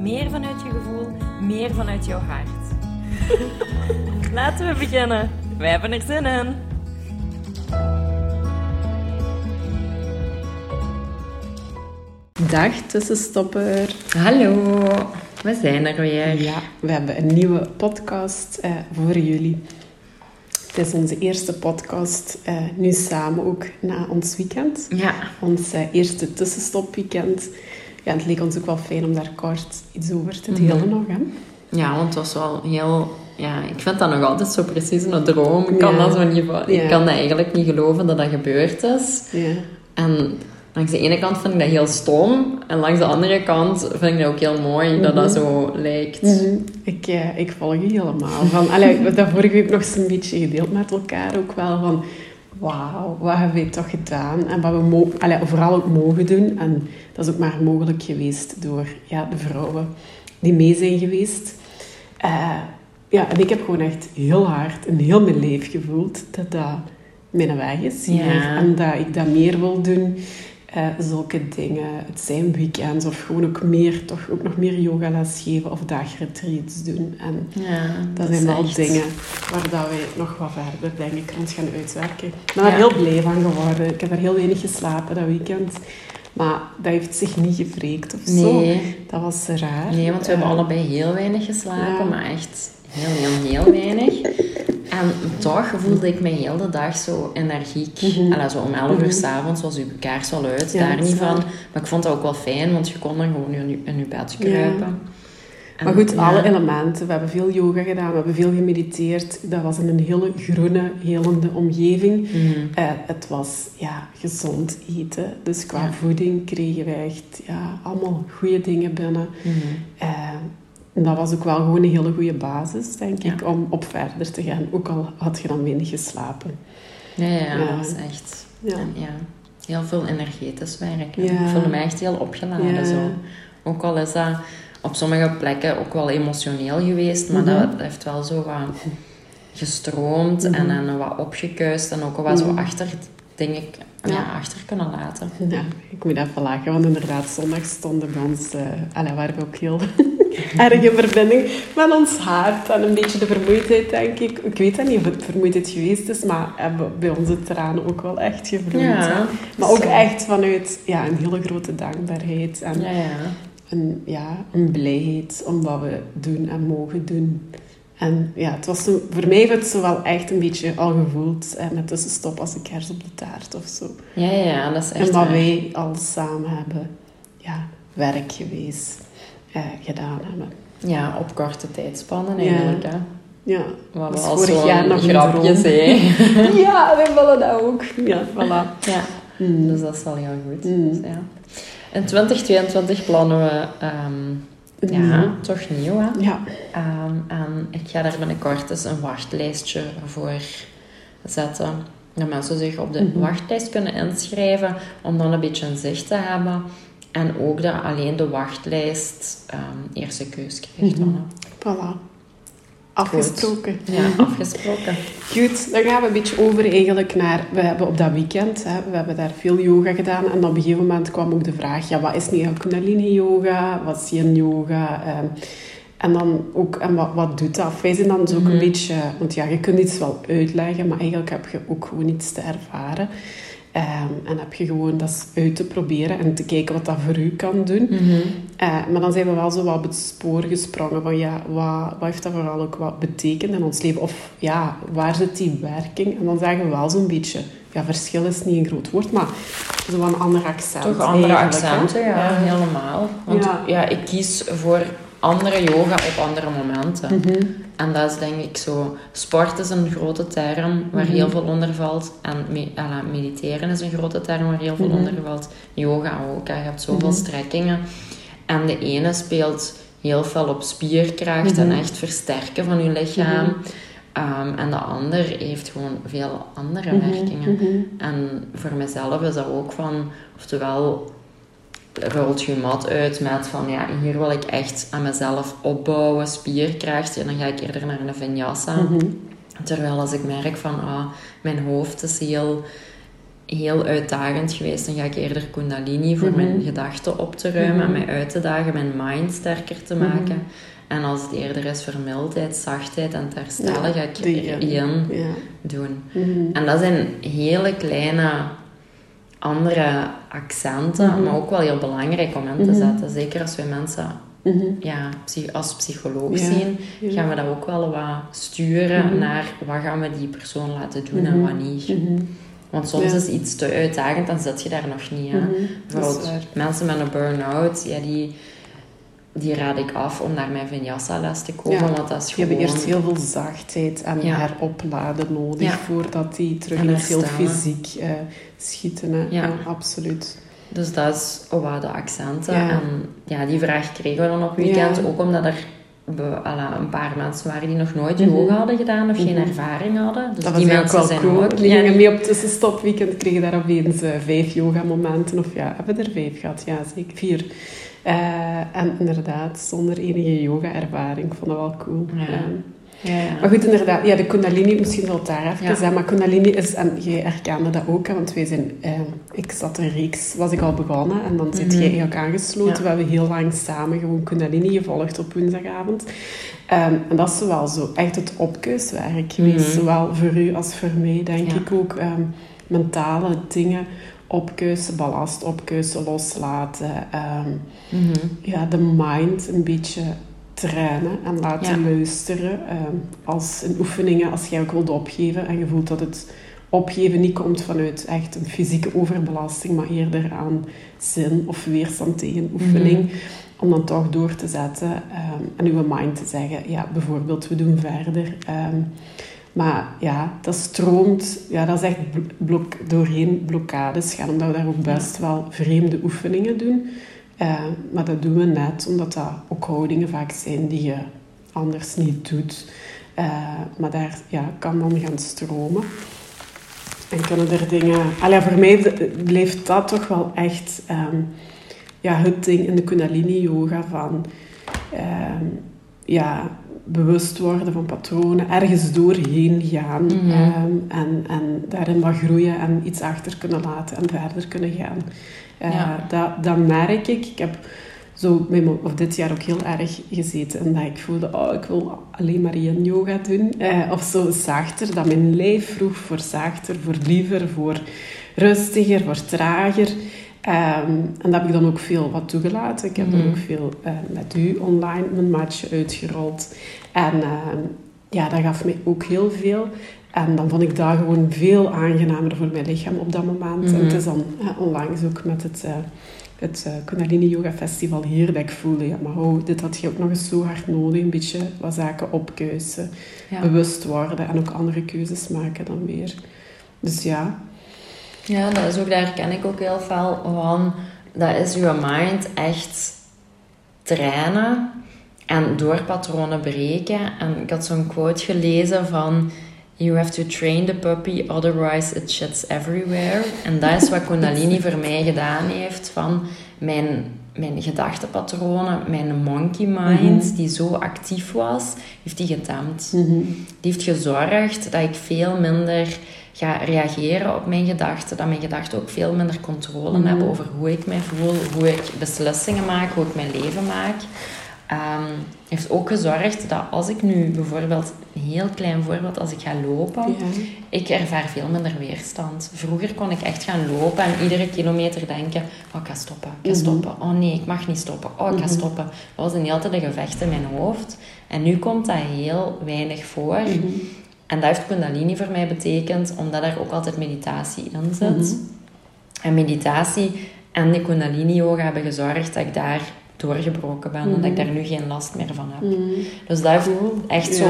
meer vanuit je gevoel, meer vanuit jouw hart. Laten we beginnen. Wij hebben er zin in. Dag tussenstopper. Hallo, we zijn er weer. Ja, we hebben een nieuwe podcast eh, voor jullie. Het is onze eerste podcast, eh, nu samen ook na ons weekend. Ja, Ons eh, eerste tussenstopweekend. Ja, het leek ons ook wel fijn om daar kort iets over te delen nog. Hè? Ja, want het was wel heel... Ja, ik vind dat nog altijd zo precies een droom. Ik kan, Ja. dat zo niet, ik kan eigenlijk niet geloven dat dat gebeurd is. Ja. En langs de ene kant vind ik dat heel stom. En langs de andere kant vind ik dat ook heel mooi dat dat zo lijkt. Mhm. Ik, eh, ik volg je helemaal. Van, allee, dat vorige week nog zo'n beetje gedeeld met elkaar ook wel. Van, wauw, wat hebben we toch gedaan? En wat we mo- allee, vooral ook mogen doen. En dat is ook maar mogelijk geweest door ja, de vrouwen die mee zijn geweest. Eh, ja, en ik heb gewoon echt heel hard in heel mijn leven gevoeld dat dat mijn weg is hier. Ja. En dat ik dat meer wil doen. Eh, zulke dingen. Het zijn weekends of gewoon ook meer, toch ook nog meer yogales geven of dagretreats doen. En Ja, dat, zijn wel echt- dingen waar dat wij nog wat verder, denk ik, rond gaan uitwerken. Ik ben daar Ja. heel blij van geworden. Ik heb er heel weinig geslapen dat weekend. Maar dat heeft zich niet gevreekt of zo. Nee, Dat was raar. nee, want we hebben Eh, allebei heel weinig geslapen, Ja. maar echt heel, heel, heel weinig. En toch voelde ik me heel de dag zo energiek. Allee, zo om 11 uur Mhm. s'avonds was uw kaars al uit, Ja, daar niet van. Maar ik vond dat ook wel fijn, want je kon dan gewoon in je, in je bed kruipen. En, Maar goed, alle elementen. We hebben veel yoga gedaan, we hebben veel gemediteerd. Dat was in een hele groene, helende omgeving. Mhm. Eh, het was ja, gezond eten. Dus qua voeding kregen wij echt ja, allemaal goede dingen binnen. Mhm. Eh, en dat was ook wel gewoon een hele goede basis, denk Ja. ik, om op verder te gaan. Ook al had je dan weinig geslapen. Ja, ja, Ja. dat is echt... Ja. Ja, heel veel energetisch werk. Ik voelde me echt heel opgeladen. Zo. Ook al is dat op sommige plekken ook wel emotioneel geweest, maar Mhm. dat heeft wel zo wat gestroomd Mhm. en, en wat opgekuist en ook wel wat zo Mhm. achter ja. Ja. achter kunnen laten. Ja, ik moet even lachen, want inderdaad, zondag stonden bij ons... eh allee, waren we ook heel erg in verbinding met ons hart. En een beetje de vermoeidheid, denk ik. Ik weet dat niet of het vermoeidheid geweest is, maar hebben bij onze tranen ook wel echt gevloeid. hè. Maar ook zo. echt vanuit ja, een hele grote dankbaarheid. En Ja, ja. een, ja, een blijheid om wat we doen en mogen doen. En ja, het was voor mij heeft het zo wel echt een beetje al gevoeld eh, met tussenstop als een kers op de taart of zo. Ja, ja, dat is echt en wat wij al samen hebben, ja, werkgeweest gedaan hebben. Ja, op korte tijdspannen Ja. eigenlijk. Hè. Ja, Wat al vorig jaar nog zo'n een grapje droom. zei. ja we willen dat ook. Ja, voilà. ja. Mm. Dus dat is wel heel goed. Mm. Dus, ja. In 2022 plannen we ehm, ja, toch nieuw. Hè? Ja, Ehm, en ik ga daar binnenkort eens een wachtlijstje voor zetten. Dat mensen zich op de Mhm. wachtlijst kunnen inschrijven om dan een beetje een zicht te hebben. En ook dat alleen de wachtlijst ehm, eerste keus krijgt. Hè. voilà. Afgesproken. Ja, afgesproken. Goed, dan gaan we een beetje over eigenlijk naar... We hebben op dat weekend, hè, we hebben daar veel yoga gedaan. En op een gegeven moment kwam ook de vraag... Ja, wat is nu kundalini yoga? Wat is yin yoga? Ehm, en dan ook... En wat, wat doet dat? Wij zijn dan zo ook een Mhm. beetje... Want ja, je kunt iets wel uitleggen, maar eigenlijk heb je ook gewoon iets te ervaren. Ehm, en heb je gewoon dat eens uit te proberen en te kijken wat dat voor u kan doen. Mhm. Eh, maar dan zijn we wel zo wat op het spoor gesprongen van ja, wat, wat heeft dat vooral ook wat betekend in ons leven? Of ja, waar zit die werking? En dan zeggen we wel zo'n beetje, ja, verschil is niet een groot woord, maar zo een ander accent. Toch andere accenten, ja, helemaal. Want Ja. ja. ik kies voor andere yoga op andere momenten. Mhm. En dat is denk ik zo... Sport is een grote term waar Mhm. heel veel onder valt. En me- ala, mediteren is een grote term waar heel veel Mhm. onder valt. Yoga ook. Je hebt zoveel strekkingen. En de ene speelt heel veel op spierkracht en echt versterken van je lichaam. Ehm, en de ander heeft gewoon veel andere werkingen. En voor mezelf is dat ook van, oftewel rolt je mat uit met van ja, hier wil ik echt aan mezelf opbouwen, spierkracht. En dan ga ik eerder naar een vinyasa. Terwijl als ik merk van ah, mijn hoofd is heel, heel uitdagend geweest, dan ga ik eerder kundalini voor mijn gedachten op te ruimen en mij uit te dagen, mijn mind sterker te maken. En als het eerder is vermildheid, zachtheid en te herstellen, ga ik yin doen. En dat zijn hele kleine andere accenten, maar ook wel heel belangrijk om in te zetten. Zeker als wij mensen ja, als psycholoog zien, gaan we dat ook wel wat sturen naar wat gaan we die persoon laten doen en wat niet. Want soms is iets te uitdagend, dan zit je daar nog niet. Hè? Bijvoorbeeld mensen met een burn-out, ja, die die raad ik af om naar mijn vinyasa-les te komen. Want dat is gewoon... Je hebt eerst heel veel zachtheid en heropladen nodig voordat die terug iets heel fysiek uh, schieten. Hè. Ja. absoluut. Dus dat is oh, wat de accenten. En ja, die vraag kregen we dan op weekend. Ook omdat er een paar mensen waren die nog nooit mhm. yoga hadden gedaan of geen mhm. ervaring hadden. Dus dat die was mensen wel zijn cool. ook... Die gingen mee op tussenstopweekend, kregen daar opeens uh, vijf yogamomenten. Of ja, hebben we er vijf gehad? Ja, zeker. Vier. Uh, en inderdaad, zonder enige yoga-ervaring. Ik vond dat wel cool. Ja. Ja, ja. Maar goed, inderdaad, ja, de Kundalini, misschien wel daar even zijn, maar Kundalini is, en jij herkende dat ook, want wij zijn, uh, ik zat een reeks, was ik al begonnen, en dan zit mm -hmm. jij ook aangesloten. We hebben heel lang samen gewoon Kundalini gevolgd op woensdagavond. Um, en dat is wel zo echt het opkeuswerk geweest, mm -hmm. zowel voor u als voor mij, denk ik ook. Um, mentale dingen opkeuzen, ballast opkeuzen, loslaten. Um, mm -hmm. Ja, de mind een beetje trainen en laten luisteren. Um, als in oefeningen, als jij ook wilt opgeven en je voelt dat het opgeven niet komt vanuit echt een fysieke overbelasting, maar eerder aan zin of weerstand tegen oefening. Mm -hmm. Om dan toch door te zetten um, en uw mind te zeggen, ja, bijvoorbeeld, we doen verder. Maar ja, dat stroomt, ja, dat is echt blok, doorheen blokkades gaan, omdat we daar ook best wel vreemde oefeningen doen. Uh, maar dat doen we net omdat dat ook houdingen vaak zijn die je anders niet doet. Uh, maar daar ja, kan dan gaan stromen. En kunnen er dingen... Allee, voor mij bleef dat toch wel echt um, ja, het ding in de Kundalini-yoga van... Um, ja, bewust worden van patronen, ergens doorheen gaan mhm. ehm, en, en daarin wat groeien en iets achter kunnen laten en verder kunnen gaan. Uh, dat, dat merk ik. Ik heb zo of dit jaar ook heel erg gezeten en dat ik voelde, oh, ik wil alleen maar yin yoga doen. Uh, of zo zachter, dat mijn lijf vroeg voor zachter, voor liever, voor rustiger, voor trager. Um, en dat heb ik dan ook veel wat toegelaten. Ik heb mm dan ook veel uh, met u online mijn matje uitgerold. En uh, ja, dat gaf mij ook heel veel. En dan vond ik dat gewoon veel aangenamer voor mijn lichaam op dat moment. En het mhm. is dan uh, onlangs ook met het, uh, het Kundalini Yoga Festival hier dat ik voelde, ja, maar oh, dit had je ook nog eens zo hard nodig. Een beetje wat zaken opkeuzen, ja. bewust worden en ook andere keuzes maken dan weer. Dus ja, ja, dat is ook, daar ken ik ook heel veel van. Dat is je mind echt trainen en door patronen breken. En ik had zo'n quote gelezen van... You have to train the puppy, otherwise it shits everywhere. En dat is wat Kundalini voor mij gedaan heeft. Van mijn, mijn gedachtenpatronen, mijn monkey mind, mhm. die zo actief was, heeft die getemd. Mhm. Die heeft gezorgd dat ik veel minder ga reageren op mijn gedachten, dat mijn gedachten ook veel minder controle mm hebben over hoe ik mij voel, hoe ik beslissingen maak, hoe ik mijn leven maak. Um, heeft ook gezorgd dat als ik nu bijvoorbeeld, een heel klein voorbeeld, als ik ga lopen, ik ervaar veel minder weerstand. Vroeger kon ik echt gaan lopen en iedere kilometer denken, oh ik ga stoppen, ik ga mhm. stoppen. Oh nee, ik mag niet stoppen, oh ik ga mhm. stoppen. Dat was een hele tijd een gevecht in mijn hoofd. En nu komt dat heel weinig voor. Mhm. En dat heeft Kundalini voor mij betekend, omdat er ook altijd meditatie in zit. Mhm. En meditatie en de Kundalini-yoga hebben gezorgd dat ik daar doorgebroken ben en dat ik mhm. daar nu geen last meer van heb. Mhm. Dus dat heeft echt zo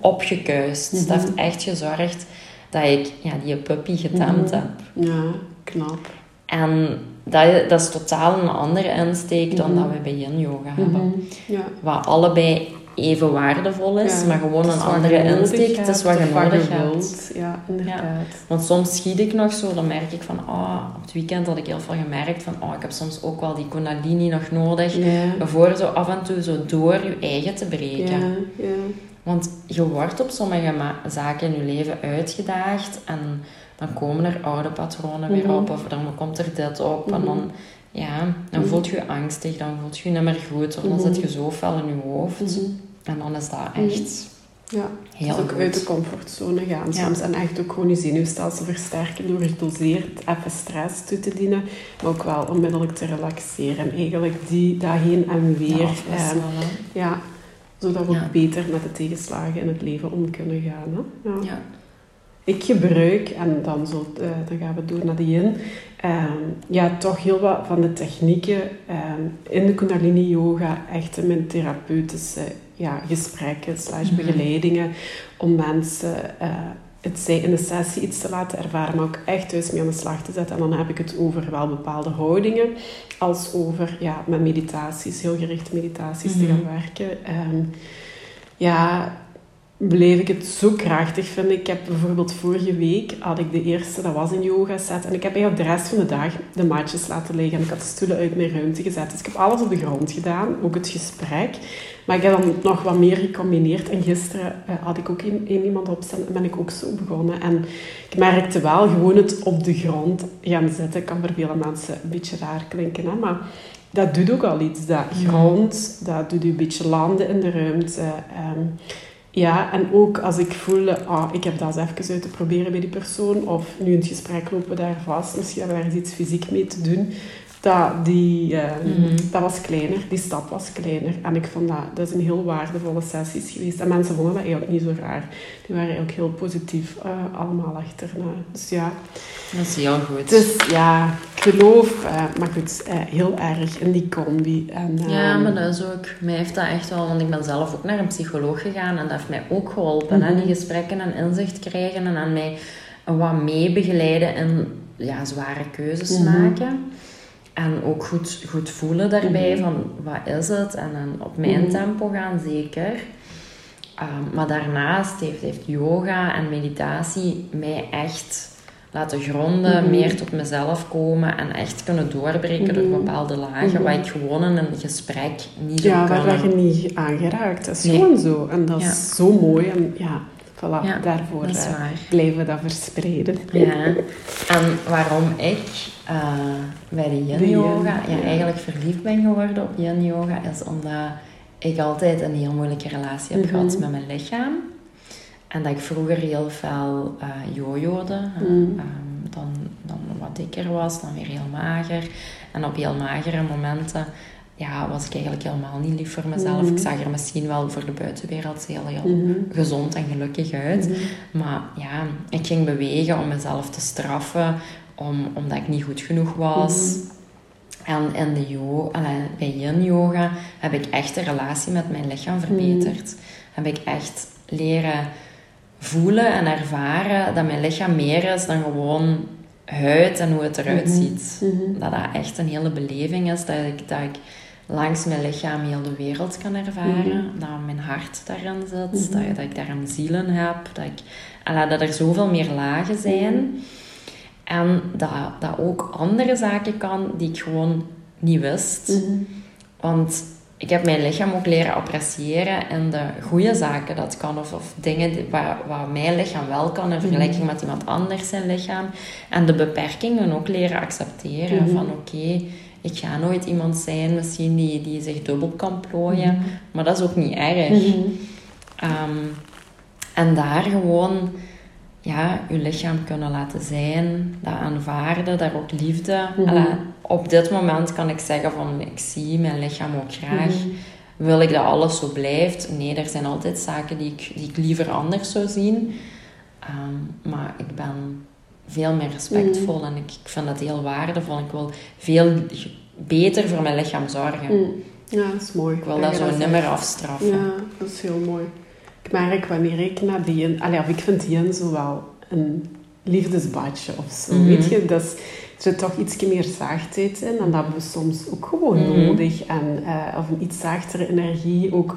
opgekuist. Dat heeft echt gezorgd dat ik ja, die puppy getemd heb. Ja, knap. En dat, dat is totaal een andere insteek dan dat we bij yin yoga hebben. Ja. Wat allebei even waardevol is, Ja, maar gewoon een andere insteek. Het is wat je nodig hebt. wilt. Ja, inderdaad. Want soms schiet ik nog zo, dan merk ik van, ah, op het weekend had ik heel veel gemerkt van, oh, ik heb soms ook wel die kundalini nog nodig. Ja. Voor zo af en toe zo door je eigen te breken. Ja, ja. Want je wordt op sommige zaken in je leven uitgedaagd en dan komen er oude patronen weer Mhm. op of dan komt er dit op en Mhm. dan, ja, dan Mhm. voelt je je angstig, dan voelt je je niet meer goed of dan zit je zo fel in je hoofd. En dan is dat Mhm. echt Ja, heel dus ook goed. uit de comfortzone gaan Ja. soms. En echt ook gewoon je zenuwstelsel versterken door gedoseerd even stress toe te dienen. Maar ook wel onmiddellijk te relaxeren. En eigenlijk die, dat heen en weer. Ja, hè. ja, zodat we Ja. ook beter met de tegenslagen in het leven om kunnen gaan. Hè? Ja. Ik gebruik, en dan, zult, eh, dan gaan we door naar de yin, ehm, ja, toch heel wat van de technieken ehm, in de Kundalini Yoga, echt in mijn therapeutische ja, gesprekken slash Mhm. begeleidingen, om mensen eh, het zij in de sessie iets te laten ervaren, maar ook echt thuis mee aan de slag te zetten. En dan heb ik het over wel bepaalde houdingen, als over ja, met meditaties, heel gerichte meditaties te Mhm. gaan werken. Ehm, ja, bleef ik het zo krachtig vinden. Ik heb bijvoorbeeld vorige week had ik de eerste, dat was een yoga set. En ik heb eigenlijk de rest van de dag de matjes laten liggen. En ik had de stoelen uit mijn ruimte gezet. Dus ik heb alles op de grond gedaan, ook het gesprek. Maar ik heb dan nog wat meer gecombineerd. En gisteren eh, had ik ook één iemand opstaan en ben ik ook zo begonnen. En ik merkte wel gewoon het op de grond gaan zitten. Kan voor vele mensen een beetje raar klinken, hè? maar dat doet ook al iets. Dat grond, dat doet u een beetje landen in de ruimte. Ehm, ja, en ook als ik voelde, ah, ik heb dat eens even uit te proberen bij die persoon, of nu in het gesprek lopen we daar vast, misschien hebben we daar iets fysiek mee te doen, dat, die, eh, Mhm. dat was kleiner, die stap was kleiner. En ik vond dat, dat is een heel waardevolle sessies geweest. En mensen vonden dat eigenlijk niet zo raar. Die waren eigenlijk heel positief eh, allemaal achterna. Dus ja, Dat is heel goed. dus ja, ik geloof, eh, maar goed, heel erg in die combi. En, Ja, ehm, maar dat is ook... Mij heeft dat echt wel... Want ik ben zelf ook naar een psycholoog gegaan en dat heeft mij ook geholpen. hè, Mhm. die gesprekken en inzicht krijgen en aan mij wat meebegeleiden in ja, zware keuzes Mhm. maken. En ook goed, goed voelen daarbij Mhm. van wat is het en dan op mijn Mhm. tempo gaan, zeker. Ehm, maar daarnaast heeft, heeft yoga en meditatie mij echt laten gronden, Mhm. meer tot mezelf komen en echt kunnen doorbreken door bepaalde lagen, wat ik gewoon in een gesprek niet zou Ja, waar kunnen. dat je niet aangeraakt. Dat is Nee. gewoon zo. En dat Ja. is zo mooi. En ja, voilà, Ja, daarvoor Dat eh, blijven we dat verspreiden. Ja, en waarom ik eh, bij de De yin yin, yoga ja, ja. eigenlijk verliefd ben geworden op yin yoga, is omdat ik altijd een heel moeilijke relatie heb Mhm. gehad met mijn lichaam. En dat ik vroeger heel veel eh jojo'de. Mhm. Ehm, dan, dan wat dikker was, dan weer heel mager. En op heel magere momenten ja, was ik eigenlijk helemaal niet lief voor mezelf. Mhm. Ik zag er misschien wel voor de buitenwereld heel, heel Mhm. gezond en gelukkig uit. Mhm. Maar ja, ik ging bewegen om mezelf te straffen, om, omdat ik niet goed genoeg was. En in de yo allee, bij yin yoga heb ik echt de relatie met mijn lichaam verbeterd. Heb ik echt leren voelen en ervaren dat mijn lichaam meer is dan gewoon huid en hoe het eruit ziet. Dat dat echt een hele beleving is, dat ik, dat ik langs mijn lichaam heel de wereld kan ervaren. Dat mijn hart daarin zit, Mhm. dat, dat ik daar een ziel in heb. Dat, ik, dat er zoveel meer lagen zijn. En dat, dat ook andere zaken kan die ik gewoon niet wist. Mhm. Want ik heb mijn lichaam ook leren appreciëren in de goede zaken dat kan. Of, of dingen die, waar, waar mijn lichaam wel kan in vergelijking met iemand anders zijn lichaam. En de beperkingen ook leren accepteren. Mhm. Van oké, ik ga nooit iemand zijn misschien die, die zich dubbel kan plooien. Mhm. Maar dat is ook niet erg. Mhm. Ehm, en daar gewoon ja, je lichaam kunnen laten zijn, dat aanvaarden, daar ook liefde. Mhm. Op dit moment kan ik zeggen van ik zie mijn lichaam ook graag. Wil ik dat alles zo blijft? Nee, er zijn altijd zaken die ik, die ik liever anders zou zien. Ehm, maar ik ben veel meer respectvol Mhm. en ik, ik vind dat heel waardevol. Ik wil veel beter voor mijn lichaam zorgen. Mhm. Ja, dat is mooi. Ik wil dat zo niet meer afstraffen. Ja, dat is heel mooi. Ik merk wanneer ik naar die. Allee, ik vind yin zo wel een liefdesbadje of zo. Mhm. Weet je, dat is zit toch iets meer zachtheid in. En dat hebben we soms ook gewoon Mhm. nodig. En, eh, of een iets zachtere energie ook.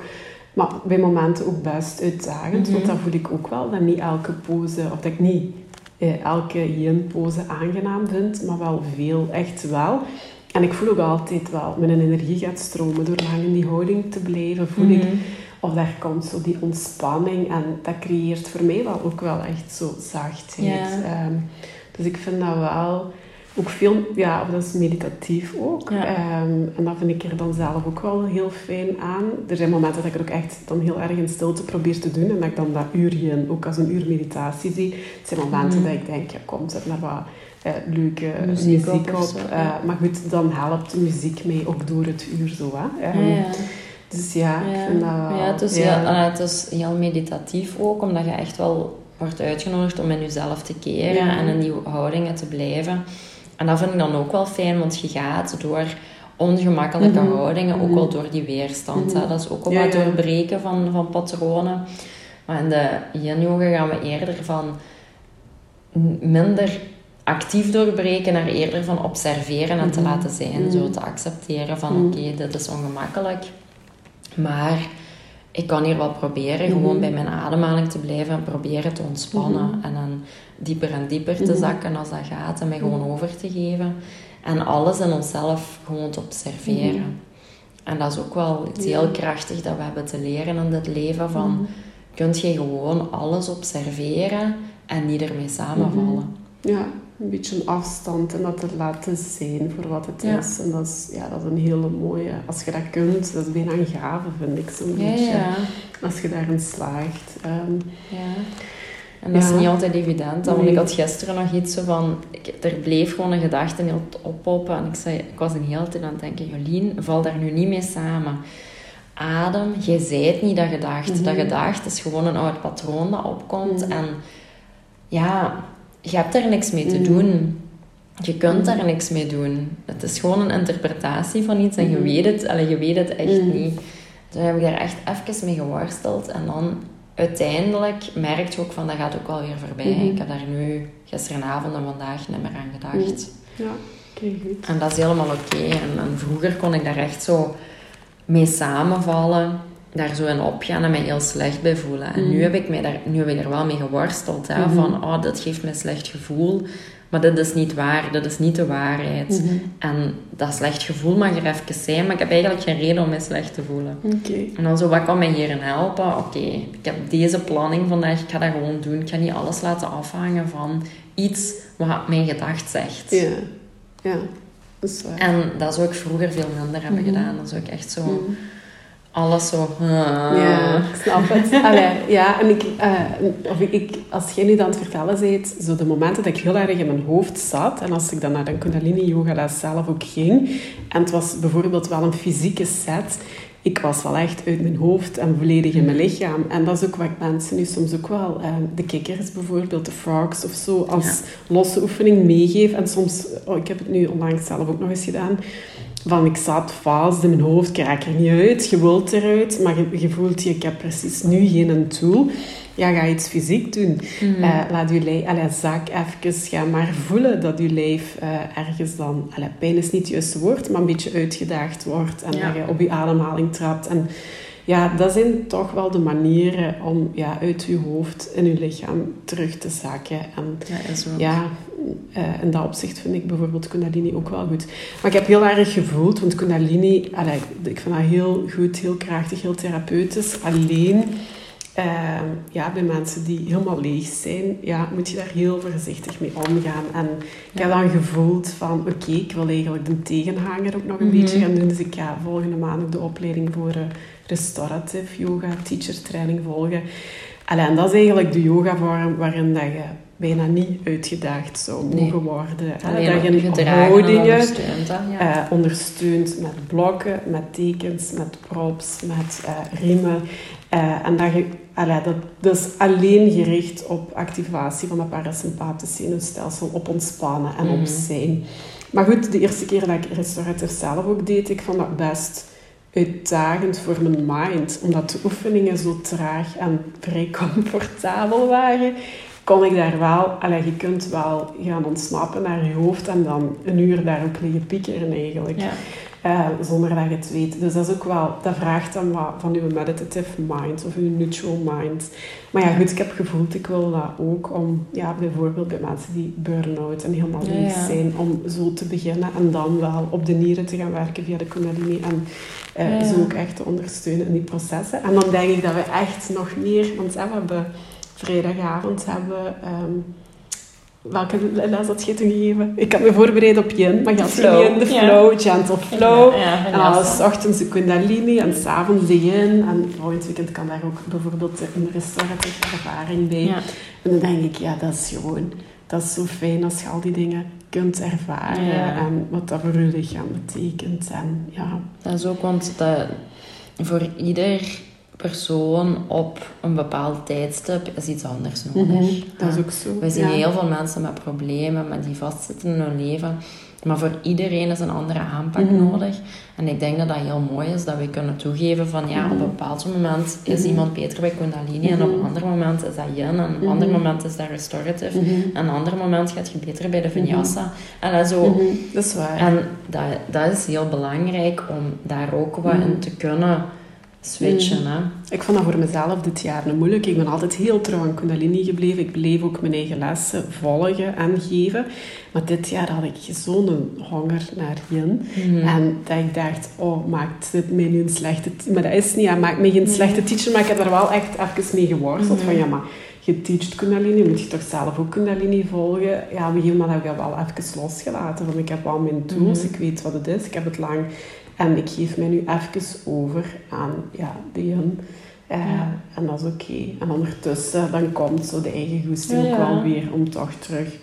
Maar bij momenten ook best uitdagend. Mhm. Want dat voel ik ook wel. Dat niet elke pose, of dat ik niet elke yin-pose aangenaam vind. Maar wel veel, echt wel. En ik voel ook altijd wel, mijn energie gaat stromen door lang in die houding te blijven. Voel ik Mhm. of daar komt zo die ontspanning en dat creëert voor mij wel ook wel echt zo zachtheid. Ehm, dus ik vind dat wel ook veel, ja, of dat is meditatief ook. Ja. Ehm, en dat vind ik er dan zelf ook wel heel fijn aan. Er zijn momenten dat ik het ook echt dan heel erg in stilte probeer te doen en dat ik dan dat uurje ook als een uur meditatie zie. Het zijn momenten Mhm. dat ik denk, ja kom, zet maar wat eh, leuke Muziek muziek, op op. of zo, Eh, maar goed, dan helpt de muziek mee ook door het uur zo. Hè? Ehm, Ja. Dus ja, ik vind dat. Ja, het is, ja. Heel, het is heel meditatief ook, omdat je echt wel wordt uitgenodigd om in jezelf te keren en in die houdingen te blijven. En dat vind ik dan ook wel fijn, want je gaat door ongemakkelijke Mhm. houdingen, ook Mhm. wel door die weerstand. hè. Mhm. Dat is ook al Ja, wat ja. doorbreken van, van patronen. Maar in de yin-yoga gaan we eerder van minder actief doorbreken naar eerder van observeren en te laten zijn. Zo te accepteren van oké, dit is ongemakkelijk. Maar ik kan hier wel proberen Mhm. gewoon bij mijn ademhaling te blijven en proberen te ontspannen. Mhm. En dan dieper en dieper te Mhm. zakken als dat gaat en mij gewoon over te geven. En alles in onszelf gewoon te observeren. Mhm. En dat is ook wel iets heel krachtig dat we hebben te leren in dit leven. Van, Mhm. kunt je gewoon alles observeren en niet ermee samenvallen. Ja, een beetje een afstand en dat te laten zijn voor wat het Ja. is. En dat is, ja, dat is een hele mooie... Als je dat kunt, dat is bijna een gave, vind ik zo'n Ja, beetje. ja. Als je daarin slaagt. Ehm, Ja. En dat is niet altijd evident. Want ik had gisteren nog iets zo van... Ik, er bleef gewoon een gedachte heel oppoppen. En ik, zei, ik was een hele tijd aan het denken... Jolien, val daar nu niet mee samen. Adem, jij zei het niet, dat gedacht. Mhm. Dat gedacht is gewoon een oud patroon dat opkomt. Mhm. En ja, je hebt daar niks mee te Mhm. doen. Je kunt daar niks mee doen. Het is gewoon een interpretatie van iets en je Mhm. weet het, allee, je weet het echt Mhm. niet. Dus heb ik daar echt even mee geworsteld. En dan uiteindelijk merk je ook van dat gaat ook wel weer voorbij. Mhm. Ik heb daar nu gisteravond en vandaag niet meer aan gedacht. ja, oké, goed. En dat is helemaal oké. En, en vroeger kon ik daar echt zo mee samenvallen. Daar zo in opgaan en mij heel slecht bij voelen. En nu, heb ik mij daar, nu heb ik er wel mee geworsteld. Hè, Mhm. Van, oh, dit geeft mij een slecht gevoel. Maar dit is niet waar. Dit is niet de waarheid. Mhm. En dat slecht gevoel mag er even zijn. Maar ik heb eigenlijk geen reden om mij slecht te voelen. En dan zo, wat kan mij hierin helpen? Oké, ik heb deze planning vandaag, ik ga dat gewoon doen. Ik ga niet alles laten afhangen van iets wat mijn gedacht zegt. Ja, ja, dat is waar. En dat zou ik vroeger veel minder hebben Mhm. gedaan. Dan zou ik echt zo. Alles zo... ah. Ja, ik snap het. Allee, ja, en ik, eh, of ik, als jij nu dan aan het vertellen bent, zo de momenten dat ik heel erg in mijn hoofd zat, en als ik dan naar de Kundalini-yoga-les zelf ook ging, en het was bijvoorbeeld wel een fysieke set, ik was wel echt uit mijn hoofd en volledig in mijn lichaam. En dat is ook wat mensen nu soms ook wel, eh, de kikkers bijvoorbeeld, de frogs of zo, als losse oefening meegeef. En soms, oh, ik heb het nu onlangs zelf ook nog eens gedaan, van ik zat vast in mijn hoofd, ik raak er niet uit, je wilt eruit, maar je, je voelt je, ik heb precies nu geen tool. Ja, ga iets fysiek doen. Mhm. Eh, laat je lijf, zak even, ga maar voelen dat je lijf eh, ergens dan, allee, pijn is niet het juiste woord, maar een beetje uitgedaagd wordt en Ja. dat je op je ademhaling trapt. En ja, dat zijn toch wel de manieren om ja, uit je hoofd in je lichaam terug te zakken. En Ja, is ook. ja, eh, in dat opzicht vind ik bijvoorbeeld Kundalini ook wel goed. Maar ik heb heel erg gevoeld, want Kundalini, allee, ik vind dat heel goed, heel krachtig, heel therapeutisch. Alleen, eh, ja, bij mensen die helemaal leeg zijn, ja, moet je daar heel voorzichtig mee omgaan. En ik heb dan gevoeld van, oké, ik wil eigenlijk de tegenhanger ook nog een Mhm. beetje gaan doen. Dus ik ga volgende maand ook de opleiding voor eh, restorative yoga, teacher training volgen. Allee, en dat is eigenlijk de yoga-vorm waarin dat je bijna niet uitgedaagd zou Nee. mogen worden. Alleen dat je gedragen houdingen. Ja. eh, ondersteunt met blokken, met tekens, met props, met eh, riemen. Eh, en dat, je, allee, dat, dat is alleen gericht op activatie van het parasympathische zenuwstelsel, op ontspannen en Mhm. op zijn. Maar goed, de eerste keer dat ik restauratief zelf ook deed, ik vond dat best uitdagend voor mijn mind, omdat de oefeningen zo traag en vrij comfortabel waren. kon ik daar wel... Allee, je kunt wel gaan ontsnappen naar je hoofd en dan een uur daarop liggen piekeren eigenlijk. Eh, zonder dat je het weet. Dus dat is ook wel... Dat vraagt dan wat van je meditative mind of je neutral mind. Maar ja, goed, ik heb gevoeld, ik wil dat ook om... Ja, bijvoorbeeld bij mensen die burn-out en helemaal leeg ja. zijn, om zo te beginnen en dan wel op de nieren te gaan werken via de Kundalini en Ja, ja. zo ook echt te ondersteunen in die processen. En dan denk ik dat we echt nog meer... Want we hebben vrijdagavond hebben we... Welke les had je toen gegeven? Ik had me voorbereid op Yin, maar je had geen de ja. flow, gentle flow. Ja, En dan s ochtends de Kundalini en s'avonds de Yin. En volgend weekend kan daar ook bijvoorbeeld een restauratieve ervaring bij. Ja. En dan denk ik, ja, dat is gewoon... Dat is zo fijn als je al die dingen kunt ervaren. En wat dat voor je lichaam betekent. En ja... Dat is ook, want dat, voor ieder persoon op een bepaald tijdstip is iets anders nodig. Mhm, Dat is ook zo. We zien ja. heel veel mensen met problemen, met die vastzitten in hun leven. Maar voor iedereen is een andere aanpak Mhm. nodig. En ik denk dat dat heel mooi is, dat we kunnen toegeven van ja, op een bepaald moment is Mhm. iemand beter bij Kundalini en op een Mhm. ander moment is dat Yin en op een Mhm. ander moment is dat restorative. Mhm. En een ander moment gaat je beter bij de Vinyasa. En dat zo... Mhm, Dat is waar. En dat, dat is heel belangrijk om daar ook wat in Mhm. te kunnen switchen. Hè? Ik vond dat voor mezelf dit jaar een moeilijk. Ik ben altijd heel trouw aan Kundalini gebleven. Ik bleef ook mijn eigen lessen volgen en geven. Maar dit jaar had ik zo'n honger naar Yin. Mhm. En dat ik dacht, oh, maakt dit mij nu een slechte... Maar dat is niet, ja, maakt mij geen slechte teacher. Maar ik heb er wel echt even mee geworsteld. Van ja, maar je teacht Kundalini, moet je toch zelf ook Kundalini volgen? Ja, op een gegeven moment heb ik dat wel even losgelaten. Want ik heb wel mijn tools, ik weet wat het is. Ik heb het lang... En ik geef mij nu even over aan ja, de. Eh, Ja. En dat is oké. En ondertussen dan komt zo de eigen goesting Ja, ja. wel weer om toch terug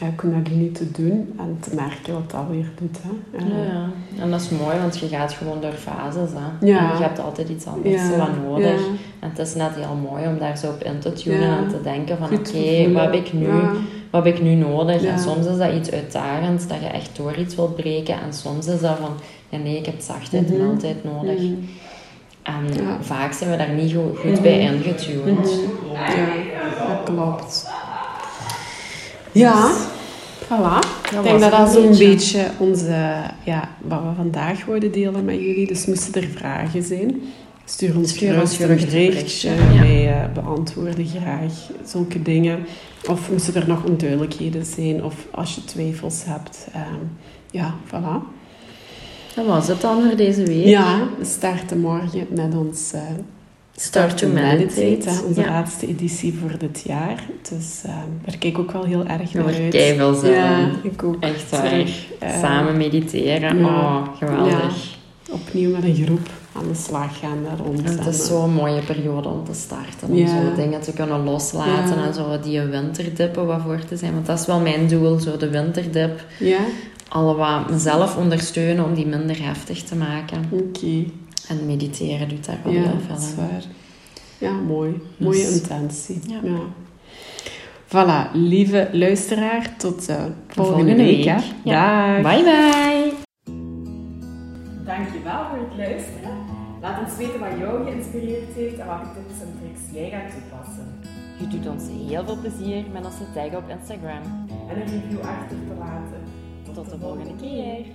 eh Kundalini te doen en te merken wat dat weer doet. Hè. Eh, Ja, ja. En dat is mooi, want je gaat gewoon door fases. Hè? Ja. En je hebt altijd iets anders wat nodig. En het is net heel mooi om daar zo op in te tunen en te denken van oké, wat heb ik nu? Wat heb ik nu nodig? Ja. En soms is dat iets uitdagends, dat je echt door iets wilt breken. En soms is dat van, ja nee, ik heb zachtheid en Mhm. mildheid nodig. Mhm. En Ja. vaak zijn we daar niet go- goed Mhm. bij ingetuned. Mhm. Ja, dat klopt. Ja, voilà. Ik denk dat dat een zo'n beetje. beetje onze, ja, wat we vandaag wilden delen met jullie. Dus moesten er vragen zijn, stuur ons Stuur gerust ons een berichtje. berichtje, ja. Eh, beantwoorden graag zulke dingen. Of moesten er nog onduidelijkheden zijn, of als je twijfels hebt. ehm, ja, voilà. Dat was het dan voor deze week. Ja, we starten morgen met ons... eh, Start to meditate. onze Ja. laatste editie voor dit jaar. Dus eh, daar kijk ik ook wel heel erg Er naar uit. zin Ja, ik ook. Echt waar. Terug, eh, Samen mediteren. ja. Oh, geweldig. Opnieuw met een groep aan de slag gaan daar rond. Het is zo'n mooie periode om te starten. Om Ja. zo dingen te kunnen loslaten Ja. en zo die winterdippen wat voor te zijn. Want dat is wel mijn doel, zo de winterdip. Ja? Alle wat mezelf ondersteunen om die minder heftig te maken. Oké. En mediteren doet daar wel Ja, heel veel in. waar. Ja, mooi. Mooie Dus- intentie. Ja. Ja. Voilà, lieve luisteraar, tot eh, volgende, Volgende week. week. Bye bye! Laat ons weten wat jou geïnspireerd heeft en welke tips en tricks jij gaat toepassen. Je doet ons heel veel plezier met onze tag op Instagram. En een review achter te laten. Tot de volgende keer!